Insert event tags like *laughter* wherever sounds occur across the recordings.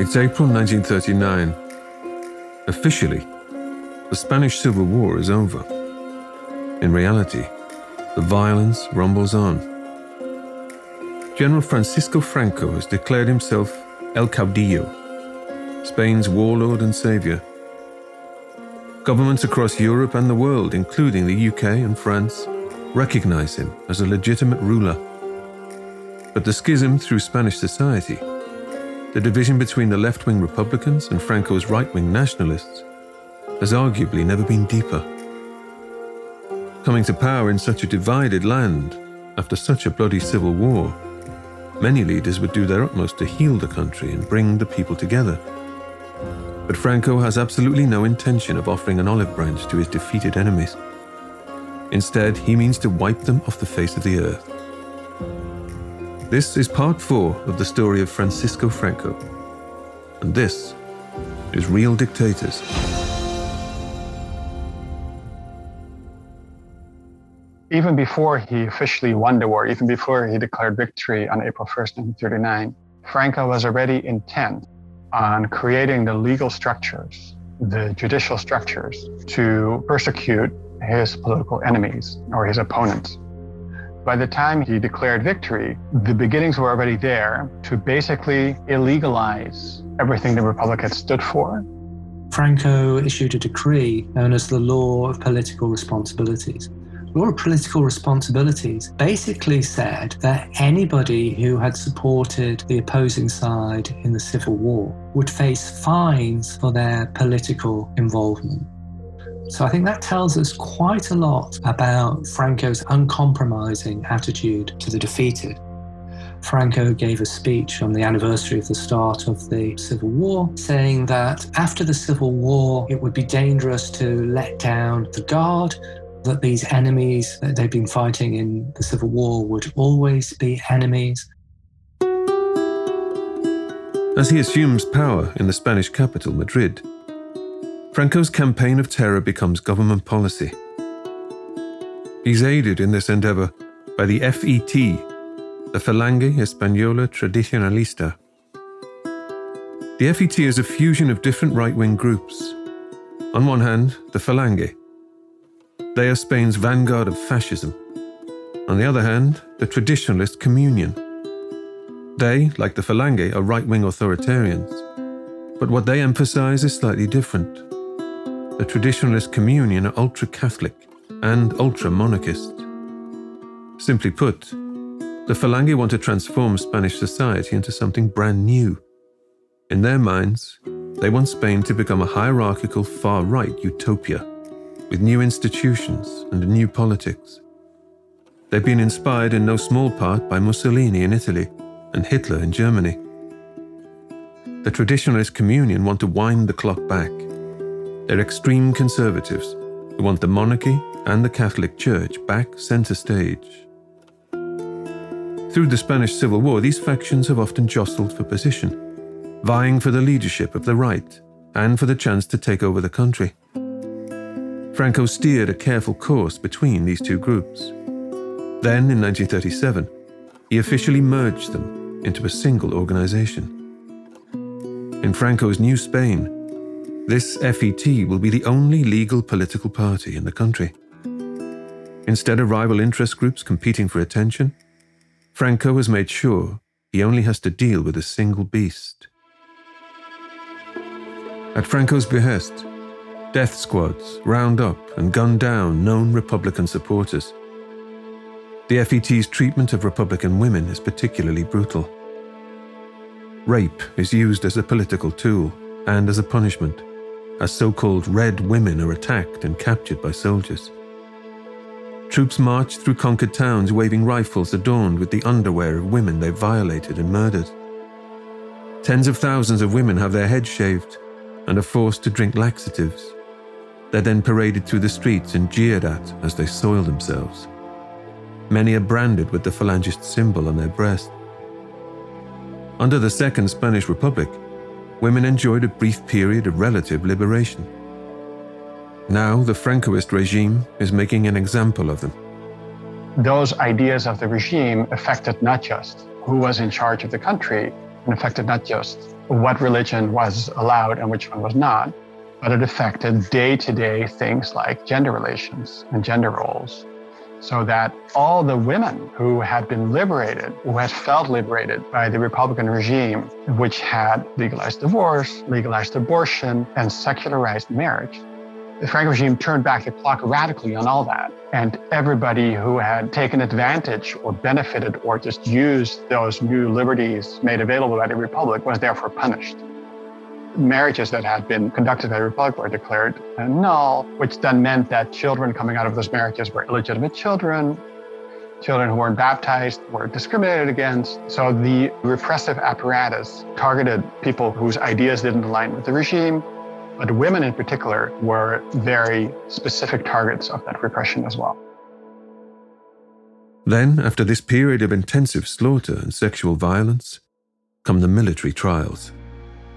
It's April 1939. Officially, the Spanish Civil War is over. In reality, the violence rumbles on. General Francisco Franco has declared himself El Caudillo, Spain's warlord and savior. Governments across Europe and the world, including the UK and France, recognize him as a legitimate ruler. But the schism through Spanish society, the division between the left wing Republicans and Franco's right wing nationalists, has arguably never been deeper. Coming to power in such a divided land after such a bloody civil war, many leaders would do their utmost to heal the country and bring the people together. But Franco has absolutely no intention of offering an olive branch to his defeated enemies. Instead, he means to wipe them off the face of the earth. This is part four of the story of Francisco Franco. And this is Real Dictators. Even before he officially won the war, even before he declared victory on April 1st, 1939, Franco was already intent on creating the legal structures, the judicial structures, to persecute his political enemies or his opponents. By the time he declared victory, the beginnings were already there to basically illegalize everything the Republic had stood for. Franco issued a decree known as the Law of Political Responsibilities. Law of Political Responsibilities basically said that anybody who had supported the opposing side in the Civil War would face fines for their political involvement. So I think that tells us quite a lot about Franco's uncompromising attitude to the defeated. Franco gave a speech on the anniversary of the start of the Civil War, saying that after the Civil War, it would be dangerous to let down the guard, that these enemies that they've been fighting in the Civil War would always be enemies. As he assumes power in the Spanish capital, Madrid, Franco's campaign of terror becomes government policy. He's aided in this endeavor by the FET, the Falange Española Tradicionalista. The FET is a fusion of different right wing groups. On one hand, the Falange. They are Spain's vanguard of fascism. On the other hand, the Traditionalist Communion. They, like the Falange, are right wing authoritarians. But what they emphasize is slightly different the traditionalist communion are ultra Catholic and ultra monarchist. Simply put, the Falange want to transform Spanish society into something brand new. In their minds, they want Spain to become a hierarchical far right utopia with new institutions and new politics. They've been inspired in no small part by Mussolini in Italy and Hitler in Germany. The traditionalist communion want to wind the clock back they're extreme conservatives who want the monarchy and the Catholic Church back centre stage. Through the Spanish Civil War, these factions have often jostled for position, vying for the leadership of the right and for the chance to take over the country. Franco steered a careful course between these two groups. Then, in 1937, he officially merged them into a single organization. In Franco's New Spain, this FET will be the only legal political party in the country. Instead of rival interest groups competing for attention, Franco has made sure he only has to deal with a single beast. At Franco's behest, death squads round up and gun down known Republican supporters. The FET's treatment of Republican women is particularly brutal. Rape is used as a political tool and as a punishment as so called red women are attacked and captured by soldiers. Troops marched through conquered towns waving rifles adorned with the underwear of women they violated and murdered. Tens of thousands of women have their heads shaved and are forced to drink laxatives. They're then paraded through the streets and jeered at as they soil themselves. Many are branded with the Falangist symbol on their breast. Under the Second Spanish Republic, women enjoyed a brief period of relative liberation. Now, the Francoist regime is making an example of them. Those ideas of the regime affected not just who was in charge of the country, and affected not just what religion was allowed and which one was not, but it affected day to day things like gender relations and gender roles. So that all the women who had been liberated, who had felt liberated by the Republican regime, which had legalized divorce, legalized abortion, and secularized marriage, the Franco regime turned back the clock radically on all that. And everybody who had taken advantage or benefited or just used those new liberties made available by the Republic was therefore punished marriages that had been conducted by the Republic were declared null, which then meant that children coming out of those marriages were illegitimate children. Children who weren't baptized were discriminated against. So the repressive apparatus targeted people whose ideas didn't align with the regime, but women in particular were very specific targets of that repression as well. Then, after this period of intensive slaughter and sexual violence, come the military trials.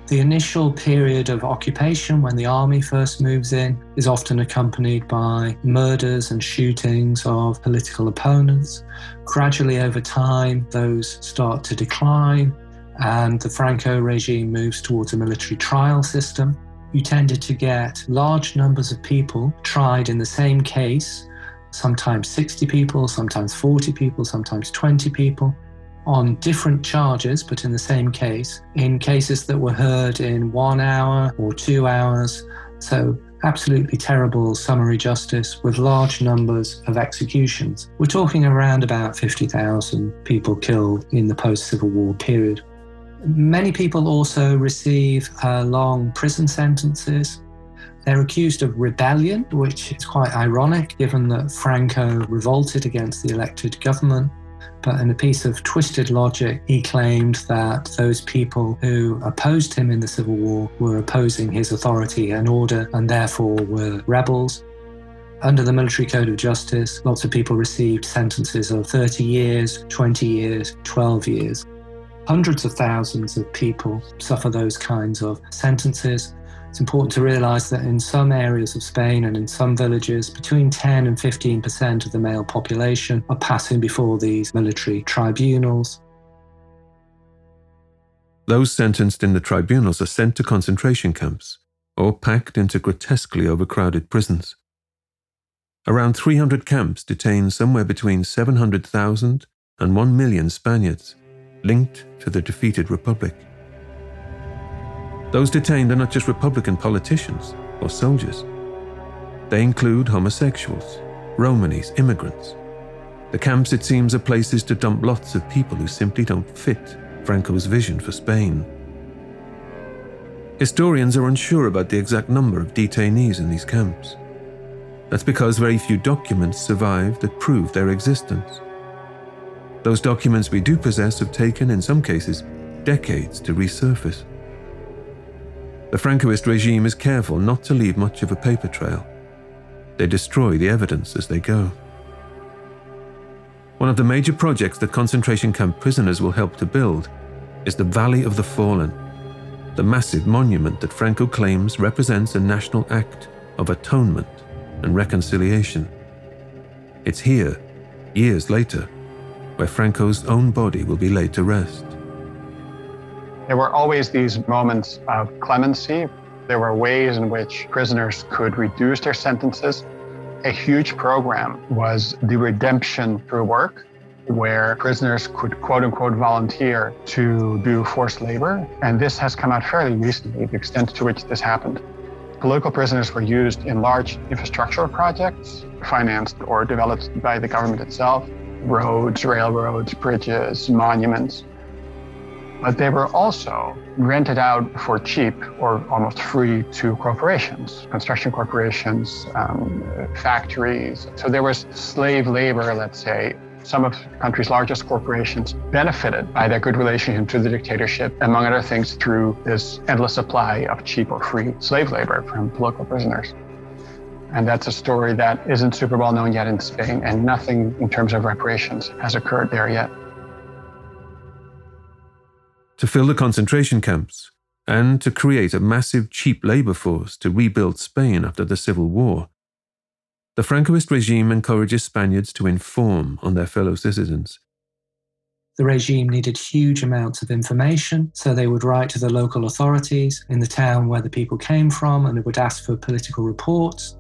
The initial period of occupation, when the army first moves in, is often accompanied by murders and shootings of political opponents. Gradually, over time, those start to decline, and the Franco regime moves towards a military trial system. You tended to get large numbers of people tried in the same case, sometimes 60 people, sometimes 40 people, sometimes 20 people on different charges, but in the same case, in cases that were heard in one hour or two hours. So, absolutely terrible summary justice with large numbers of executions. We're talking around about 50,000 people killed in the post Civil War period. Many people also receive uh, long prison sentences. They're accused of rebellion, which is quite ironic given that Franco revolted against the elected government. But in a piece of twisted logic, he claimed that those people who opposed him in the Civil War were opposing his authority and order and therefore were rebels. Under the Military Code of Justice, lots of people received sentences of 30 years, 20 years, 12 years. Hundreds of thousands of people suffer those kinds of sentences. It's important to realize that in some areas of Spain and in some villages, between 10 and 15% of the male population are passing before these military tribunals. Those sentenced in the tribunals are sent to concentration camps or packed into grotesquely overcrowded prisons. Around 300 camps detain somewhere between 700,000 and 1 million Spaniards, linked to the defeated Republic. Those detained are not just Republican politicians or soldiers. They include homosexuals, Romanis, immigrants. The camps, it seems, are places to dump lots of people who simply don't fit Franco's vision for Spain. Historians are unsure about the exact number of detainees in these camps. That's because very few documents survive that prove their existence. Those documents we do possess have taken, in some cases, decades to resurface. The Francoist regime is careful not to leave much of a paper trail. They destroy the evidence as they go. One of the major projects that concentration camp prisoners will help to build is the Valley of the Fallen, the massive monument that Franco claims represents a national act of atonement and reconciliation. It's here, years later, where Franco's own body will be laid to rest. There were always these moments of clemency. There were ways in which prisoners could reduce their sentences. A huge program was the redemption through work, where prisoners could quote unquote volunteer to do forced labor. And this has come out fairly recently, the extent to which this happened. Political prisoners were used in large infrastructural projects financed or developed by the government itself roads, railroads, bridges, monuments. But they were also rented out for cheap or almost free to corporations, construction corporations, um, factories. So there was slave labor, let's say. Some of the country's largest corporations benefited by their good relationship to the dictatorship, among other things, through this endless supply of cheap or free slave labor from political prisoners. And that's a story that isn't super well known yet in Spain, and nothing in terms of reparations has occurred there yet to fill the concentration camps, and to create a massive cheap labour force to rebuild Spain after the Civil War. The Francoist regime encourages Spaniards to inform on their fellow citizens. The regime needed huge amounts of information, so they would write to the local authorities in the town where the people came from and it would ask for political reports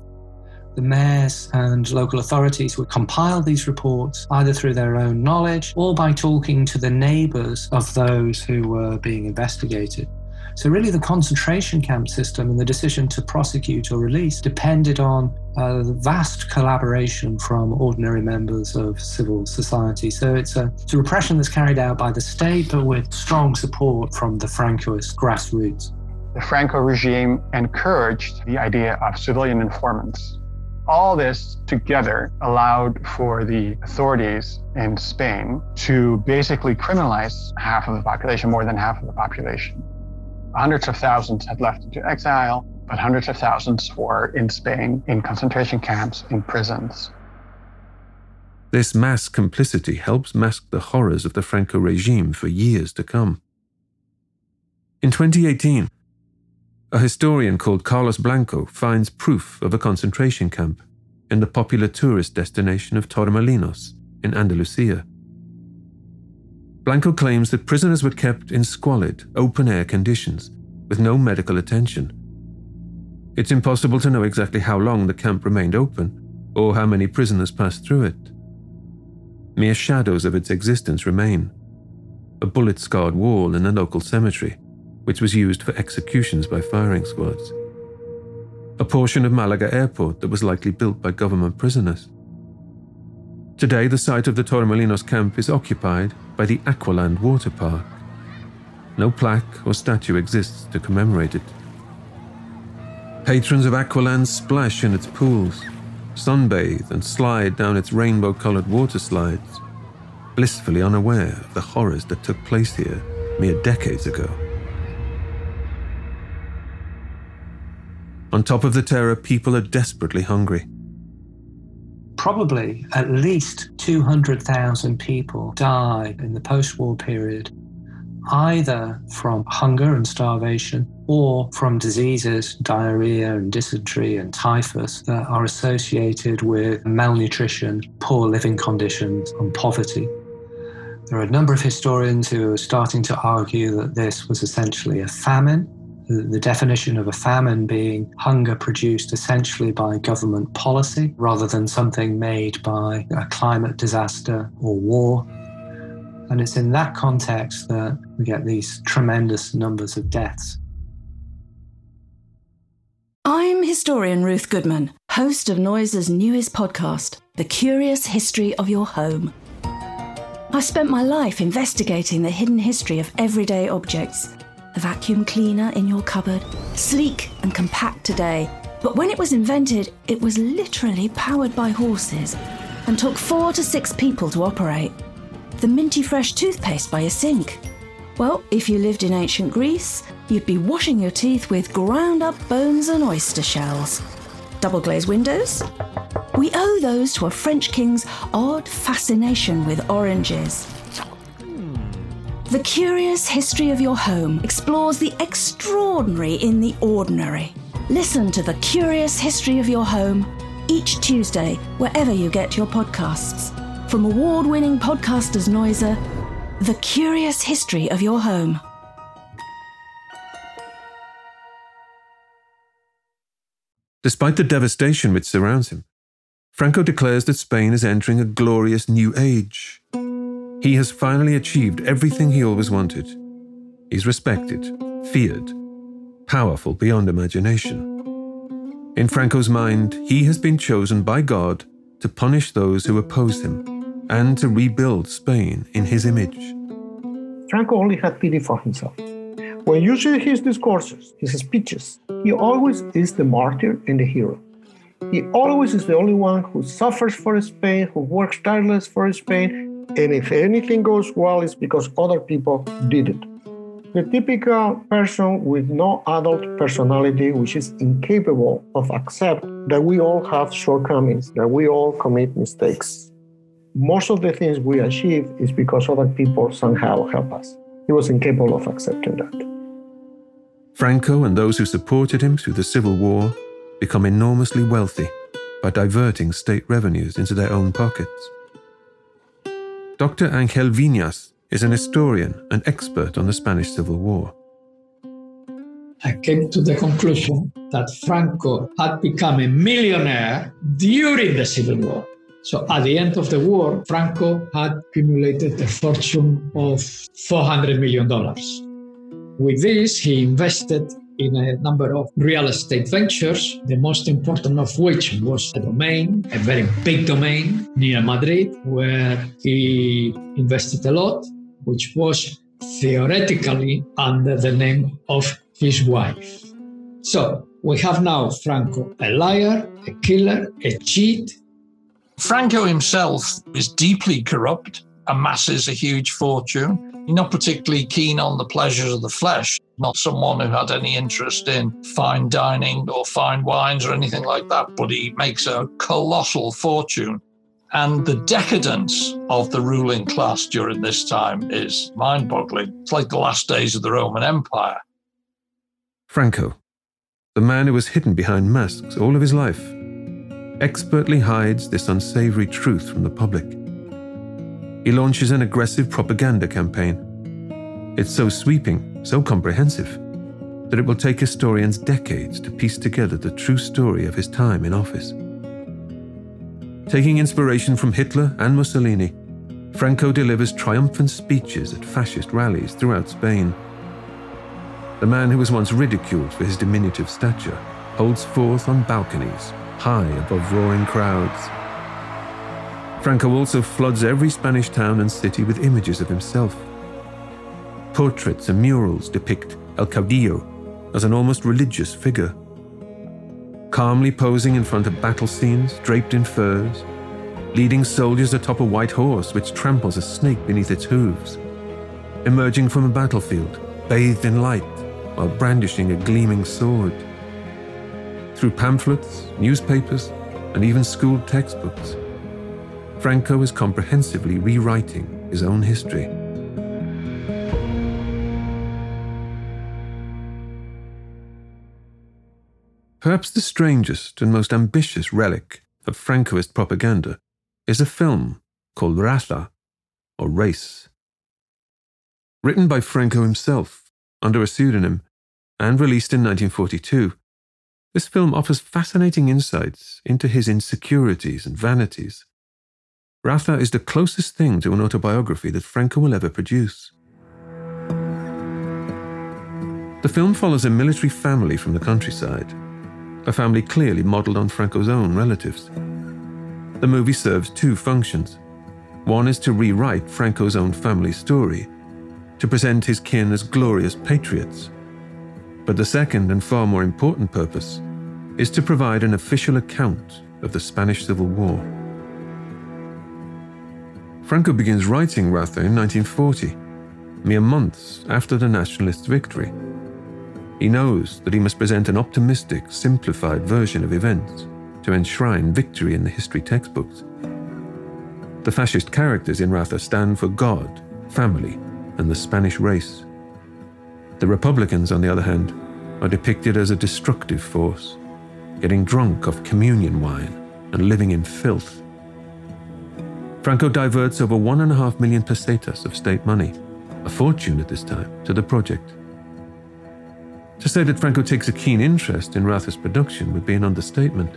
the mayors and local authorities would compile these reports either through their own knowledge or by talking to the neighbours of those who were being investigated. So, really, the concentration camp system and the decision to prosecute or release depended on a vast collaboration from ordinary members of civil society. So, it's a, it's a repression that's carried out by the state, but with strong support from the Francoist grassroots. The Franco regime encouraged the idea of civilian informants all this together allowed for the authorities in Spain to basically criminalize half of the population, more than half of the population. Hundreds of thousands had left into exile, but hundreds of thousands were in Spain, in concentration camps, in prisons. This mass complicity helps mask the horrors of the Franco regime for years to come. In 2018, a historian called Carlos Blanco finds proof of a concentration camp in the popular tourist destination of Torremolinos in Andalusia. Blanco claims that prisoners were kept in squalid, open air conditions with no medical attention. It's impossible to know exactly how long the camp remained open or how many prisoners passed through it. Mere shadows of its existence remain a bullet scarred wall in a local cemetery which was used for executions by firing squads. A portion of Malaga airport that was likely built by government prisoners. Today, the site of the Torremolinos camp is occupied by the Aqualand Water Park. No plaque or statue exists to commemorate it. Patrons of Aqualand splash in its pools, sunbathe, and slide down its rainbow colored water slides, blissfully unaware of the horrors that took place here mere decades ago. On top of the terror, people are desperately hungry. Probably at least 200,000 people died in the post war period, either from hunger and starvation or from diseases, diarrhea and dysentery and typhus, that are associated with malnutrition, poor living conditions, and poverty. There are a number of historians who are starting to argue that this was essentially a famine the definition of a famine being hunger produced essentially by government policy rather than something made by a climate disaster or war. And it's in that context that we get these tremendous numbers of deaths. I'm historian Ruth Goodman, host of Noiser's newest podcast, The Curious History of Your Home. I've spent my life investigating the hidden history of everyday objects a vacuum cleaner in your cupboard, sleek and compact today. But when it was invented, it was literally powered by horses and took four to six people to operate. The minty fresh toothpaste by a sink. Well, if you lived in ancient Greece, you'd be washing your teeth with ground up bones and oyster shells. Double glazed windows? We owe those to a French king's odd fascination with oranges. The Curious History of Your Home explores the extraordinary in the ordinary. Listen to The Curious History of Your Home each Tuesday, wherever you get your podcasts. From award winning podcasters Noiser, The Curious History of Your Home. Despite the devastation which surrounds him, Franco declares that Spain is entering a glorious new age. He has finally achieved everything he always wanted. He's respected, feared, powerful beyond imagination. In Franco's mind, he has been chosen by God to punish those who oppose him and to rebuild Spain in his image. Franco only had pity for himself. When you see his discourses, his speeches, he always is the martyr and the hero. He always is the only one who suffers for Spain, who works tireless for Spain, and if anything goes well, it's because other people did it. The typical person with no adult personality, which is incapable of accept that we all have shortcomings, that we all commit mistakes. Most of the things we achieve is because other people somehow help us. He was incapable of accepting that. Franco and those who supported him through the Civil War become enormously wealthy by diverting state revenues into their own pockets. Dr. Angel Viñas is an historian and expert on the Spanish Civil War. I came to the conclusion that Franco had become a millionaire during the Civil War. So at the end of the war, Franco had accumulated a fortune of $400 million. With this, he invested in a number of real estate ventures, the most important of which was a domain, a very big domain near Madrid, where he invested a lot, which was theoretically under the name of his wife. So we have now Franco, a liar, a killer, a cheat. Franco himself is deeply corrupt, amasses a huge fortune, not particularly keen on the pleasures of the flesh, not someone who had any interest in fine dining or fine wines or anything like that, but he makes a colossal fortune. And the decadence of the ruling class during this time is mind boggling. It's like the last days of the Roman Empire. Franco, the man who was hidden behind masks all of his life, expertly hides this unsavory truth from the public he launches an aggressive propaganda campaign. It's so sweeping, so comprehensive, that it will take historians decades to piece together the true story of his time in office. Taking inspiration from Hitler and Mussolini, Franco delivers triumphant speeches at fascist rallies throughout Spain. The man who was once ridiculed for his diminutive stature holds forth on balconies, high above roaring crowds, Franco also floods every Spanish town and city with images of himself. Portraits and murals depict El Caudillo as an almost religious figure. Calmly posing in front of battle scenes draped in furs, leading soldiers atop a white horse which tramples a snake beneath its hooves, emerging from a battlefield, bathed in light, while brandishing a gleaming sword. Through pamphlets, newspapers, and even school textbooks, Franco is comprehensively rewriting his own history. Perhaps the strangest and most ambitious relic of Francoist propaganda is a film called Raza, or Race. Written by Franco himself under a pseudonym and released in 1942, this film offers fascinating insights into his insecurities and vanities Raza is the closest thing to an autobiography that Franco will ever produce. The film follows a military family from the countryside, a family clearly modelled on Franco's own relatives. The movie serves two functions. One is to rewrite Franco's own family story, to present his kin as glorious patriots. But the second and far more important purpose is to provide an official account of the Spanish Civil War. Franco begins writing Raza in 1940, mere months after the nationalists' victory. He knows that he must present an optimistic, simplified version of events to enshrine victory in the history textbooks. The fascist characters in Raza stand for God, family, and the Spanish race. The Republicans, on the other hand, are depicted as a destructive force, getting drunk off communion wine and living in filth. Franco diverts over one and a half million pesetas of state money, a fortune at this time, to the project. To say that Franco takes a keen interest in Raza's production would be an understatement.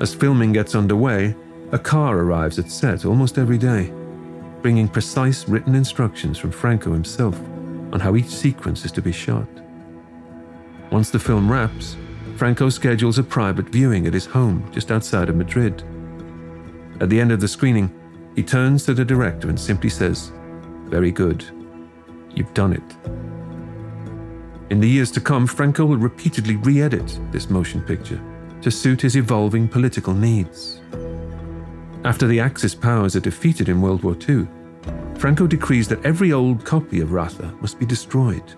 As filming gets underway, a car arrives at set almost every day, bringing precise written instructions from Franco himself on how each sequence is to be shot. Once the film wraps, Franco schedules a private viewing at his home just outside of Madrid. At the end of the screening, he turns to the director and simply says, Very good. you've done it. In the years to come, Franco will repeatedly re edit this motion picture to suit his evolving political needs. After the Axis powers are defeated in World War II, Franco decrees that every old copy of Raza must be destroyed.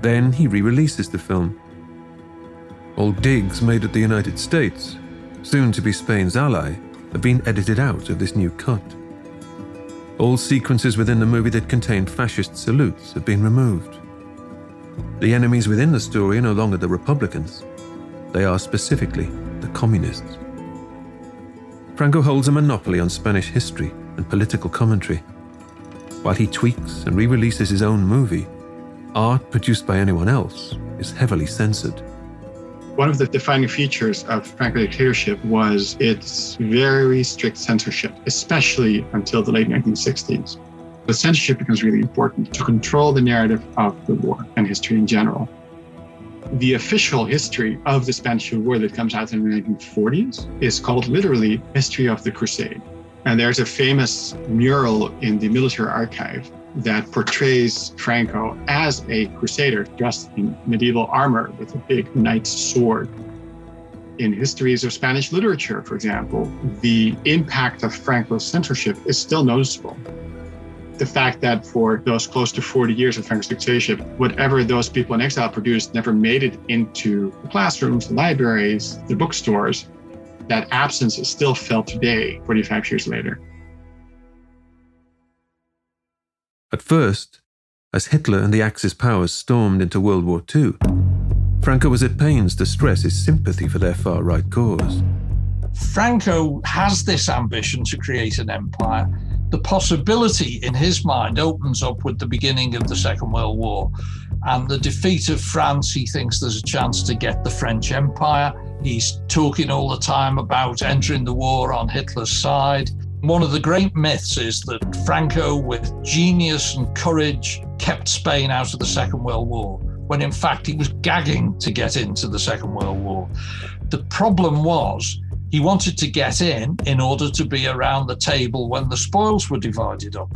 Then he re releases the film. All digs made at the United States, soon to be Spain's ally, have been edited out of this new cut. All sequences within the movie that contained fascist salutes have been removed. The enemies within the story are no longer the Republicans, they are specifically the communists. Franco holds a monopoly on Spanish history and political commentary. While he tweaks and re releases his own movie, art produced by anyone else is heavily censored. One of the defining features of Franco dictatorship was its very strict censorship, especially until the late 1960s. The censorship becomes really important to control the narrative of the war and history in general the official history of the Spanish Civil War that comes out in the 1940s is called literally History of the Crusade. And there's a famous mural in the military archive that portrays Franco as a crusader dressed in medieval armor with a big knight's sword. In histories of Spanish literature, for example, the impact of Franco's censorship is still noticeable the fact that for those close to 40 years of Franco's dictatorship, whatever those people in exile produced never made it into the classrooms, the libraries, the bookstores, that absence is still felt today, 45 years later. At first, as Hitler and the Axis powers stormed into World War II, Franco was at pains to stress his sympathy for their far right cause. Franco has this ambition to create an empire the possibility in his mind opens up with the beginning of the Second World War. And the defeat of France, he thinks there's a chance to get the French Empire. He's talking all the time about entering the war on Hitler's side. One of the great myths is that Franco, with genius and courage, kept Spain out of the Second World War, when in fact he was gagging to get into the Second World War. The problem was he wanted to get in in order to be around the table when the spoils were divided up.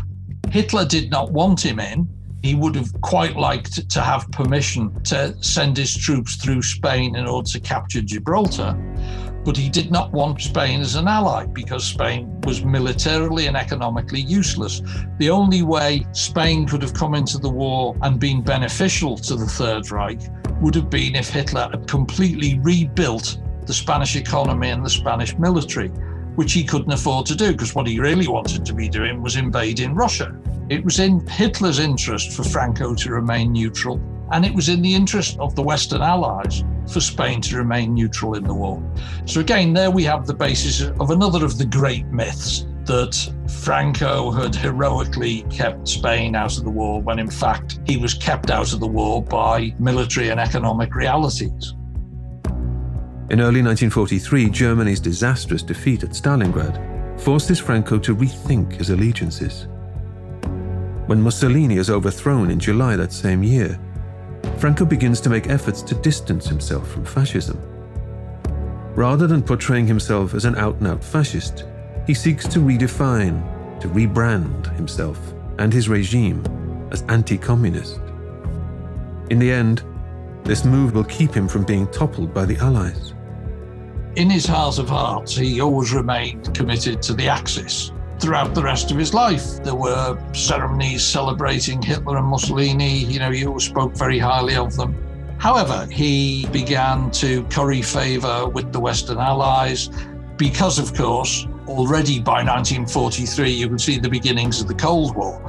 Hitler did not want him in. He would have quite liked to have permission to send his troops through Spain in order to capture Gibraltar. But he did not want Spain as an ally because Spain was militarily and economically useless. The only way Spain could have come into the war and been beneficial to the Third Reich would have been if Hitler had completely rebuilt the Spanish economy and the Spanish military, which he couldn't afford to do because what he really wanted to be doing was invading Russia. It was in Hitler's interest for Franco to remain neutral, and it was in the interest of the Western Allies for Spain to remain neutral in the war. So, again, there we have the basis of another of the great myths that Franco had heroically kept Spain out of the war when in fact he was kept out of the war by military and economic realities. In early 1943, Germany's disastrous defeat at Stalingrad forces Franco to rethink his allegiances. When Mussolini is overthrown in July that same year, Franco begins to make efforts to distance himself from fascism. Rather than portraying himself as an out and out fascist, he seeks to redefine, to rebrand himself and his regime as anti communist. In the end, this move will keep him from being toppled by the Allies in his heart of hearts, he always remained committed to the Axis. Throughout the rest of his life, there were ceremonies celebrating Hitler and Mussolini. You know, he always spoke very highly of them. However, he began to curry favor with the Western Allies because, of course, already by 1943, you can see the beginnings of the Cold War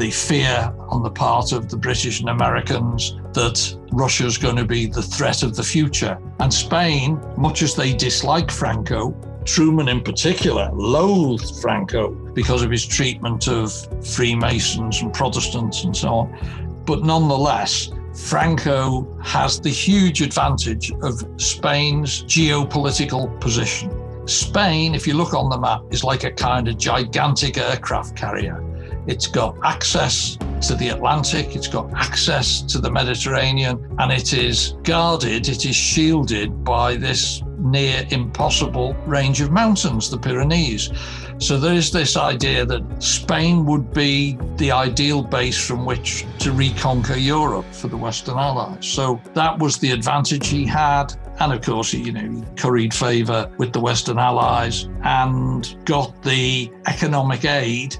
the fear on the part of the British and Americans that Russia's going to be the threat of the future. And Spain, much as they dislike Franco, Truman in particular loathed Franco because of his treatment of Freemasons and Protestants and so on. But nonetheless, Franco has the huge advantage of Spain's geopolitical position. Spain, if you look on the map, is like a kind of gigantic aircraft carrier It's got access to the Atlantic, it's got access to the Mediterranean, and it is guarded, it is shielded by this near impossible range of mountains, the Pyrenees. So there is this idea that Spain would be the ideal base from which to reconquer Europe for the Western Allies. So that was the advantage he had. And of course, you know, he curried favour with the Western Allies and got the economic aid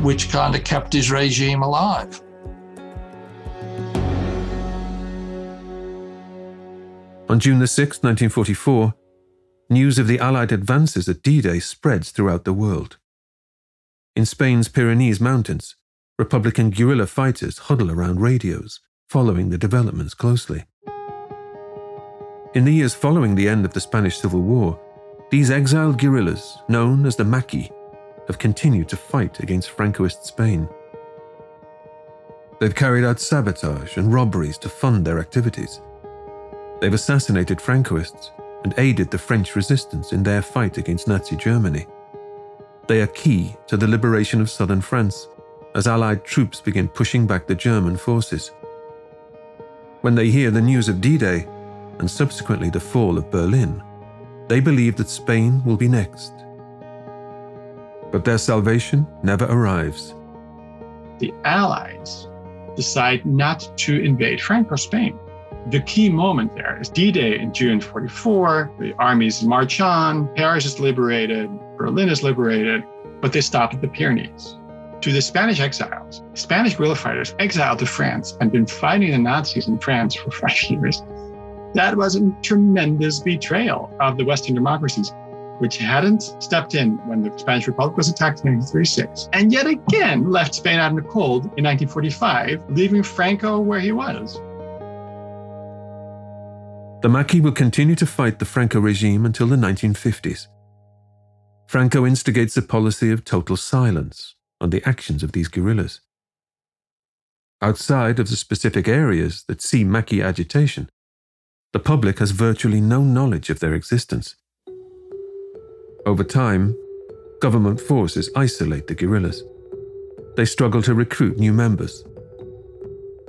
which kind of kept his regime alive. On June the 6th, 1944, news of the Allied advances at D Day spreads throughout the world. In Spain's Pyrenees Mountains, Republican guerrilla fighters huddle around radios, following the developments closely. In the years following the end of the Spanish Civil War, these exiled guerrillas, known as the Maquis, have continued to fight against Francoist Spain. They've carried out sabotage and robberies to fund their activities. They've assassinated Francoists and aided the French resistance in their fight against Nazi Germany. They are key to the liberation of southern France as Allied troops begin pushing back the German forces. When they hear the news of D Day and subsequently the fall of Berlin, they believe that Spain will be next. But their salvation never arrives. The Allies decide not to invade Franco Spain the key moment there is D-Day in June 44. The armies march on, Paris is liberated, Berlin is liberated, but they stop at the Pyrenees. To the Spanish exiles, Spanish guerrilla fighters exiled to France and been fighting the Nazis in France for *laughs* five years. That was a tremendous betrayal of the Western democracies, which hadn't stepped in when the Spanish Republic was attacked in 1936, and yet again left Spain out in the cold in 1945, leaving Franco where he was. The Maquis will continue to fight the Franco regime until the 1950s. Franco instigates a policy of total silence on the actions of these guerrillas. Outside of the specific areas that see Maquis agitation, the public has virtually no knowledge of their existence. Over time, government forces isolate the guerrillas. They struggle to recruit new members.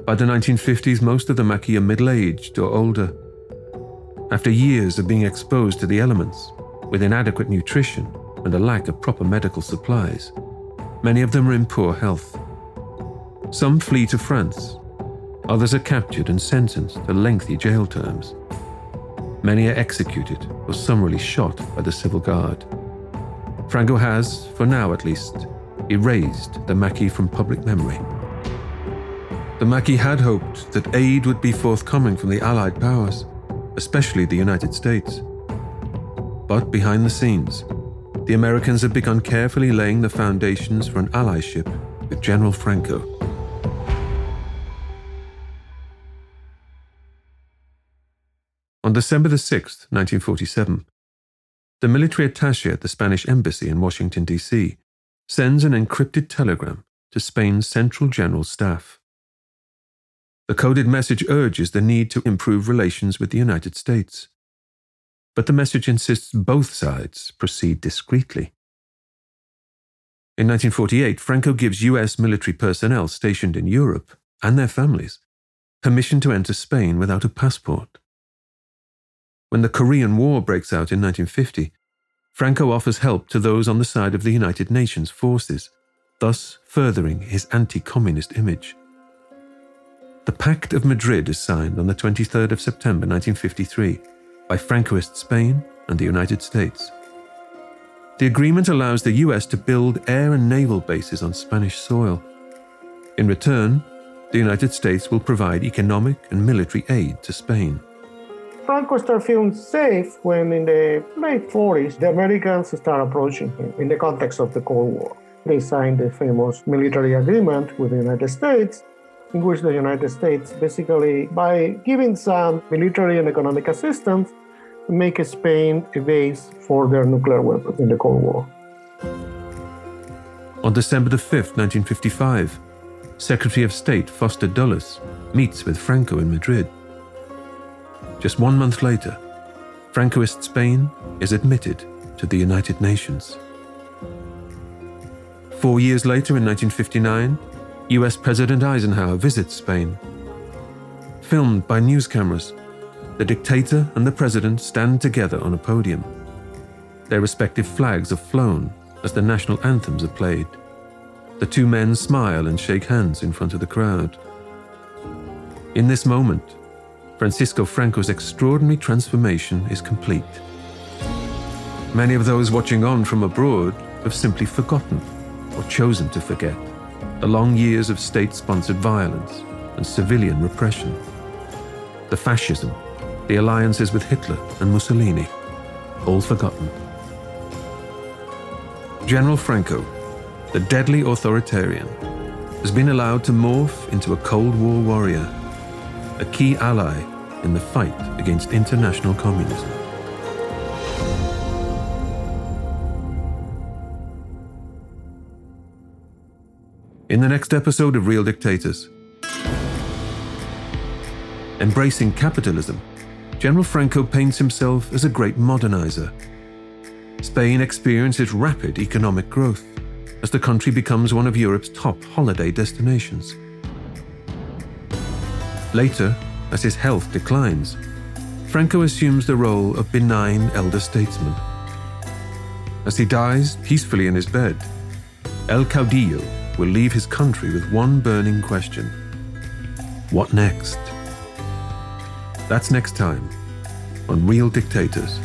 By the 1950s, most of the Maquis are middle aged or older after years of being exposed to the elements, with inadequate nutrition and a lack of proper medical supplies, many of them are in poor health. Some flee to France, others are captured and sentenced to lengthy jail terms. Many are executed or summarily shot by the civil guard. Franco has, for now at least, erased the Maquis from public memory. The Maquis had hoped that aid would be forthcoming from the Allied powers especially the United States. But behind the scenes, the Americans had begun carefully laying the foundations for an allyship with General Franco. On December 6, 1947, the military attaché at the Spanish embassy in Washington, D.C., sends an encrypted telegram to Spain's Central General Staff. The coded message urges the need to improve relations with the United States. But the message insists both sides proceed discreetly. In 1948, Franco gives US military personnel stationed in Europe and their families permission to enter Spain without a passport. When the Korean War breaks out in 1950, Franco offers help to those on the side of the United Nations forces, thus furthering his anti communist image. The Pact of Madrid is signed on the 23rd of September 1953 by Francoist Spain and the United States. The agreement allows the US to build air and naval bases on Spanish soil. In return, the United States will provide economic and military aid to Spain. Franco started feeling safe when, in the late 40s, the Americans started approaching him in the context of the Cold War. They signed the famous military agreement with the United States, in which the United States basically, by giving some military and economic assistance, make Spain a base for their nuclear weapons in the Cold War. On December the 5th, 1955, Secretary of State Foster Dulles meets with Franco in Madrid. Just one month later, Francoist Spain is admitted to the United Nations. Four years later, in 1959, US President Eisenhower visits Spain. Filmed by news cameras, the dictator and the president stand together on a podium. Their respective flags are flown as the national anthems are played. The two men smile and shake hands in front of the crowd. In this moment, Francisco Franco's extraordinary transformation is complete. Many of those watching on from abroad have simply forgotten or chosen to forget the long years of state sponsored violence and civilian repression, the fascism, the alliances with Hitler and Mussolini, all forgotten. General Franco, the deadly authoritarian, has been allowed to morph into a Cold War warrior, a key ally in the fight against international communism. In the next episode of Real Dictators, embracing capitalism, General Franco paints himself as a great modernizer. Spain experiences rapid economic growth as the country becomes one of Europe's top holiday destinations. Later, as his health declines, Franco assumes the role of benign elder statesman. As he dies peacefully in his bed, El Caudillo will leave his country with one burning question What next? That's next time on Real Dictators.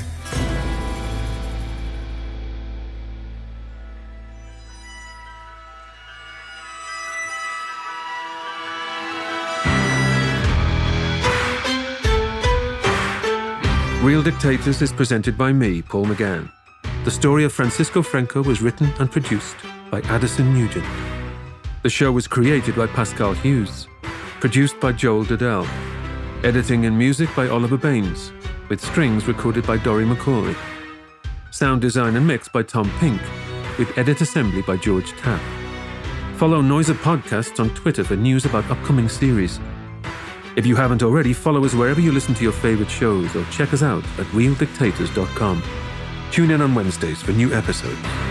Real Dictators is presented by me, Paul McGann. The story of Francisco Franco was written and produced by Addison Nugent. The show was created by Pascal Hughes, produced by Joel Dudell, editing and music by Oliver Baines, with strings recorded by Dory McCoy, sound design and mix by Tom Pink, with edit assembly by George Tapp. Follow Noiser Podcasts on Twitter for news about upcoming series if you haven't already, follow us wherever you listen to your favorite shows or check us out at realdictators.com. Tune in on Wednesdays for new episodes.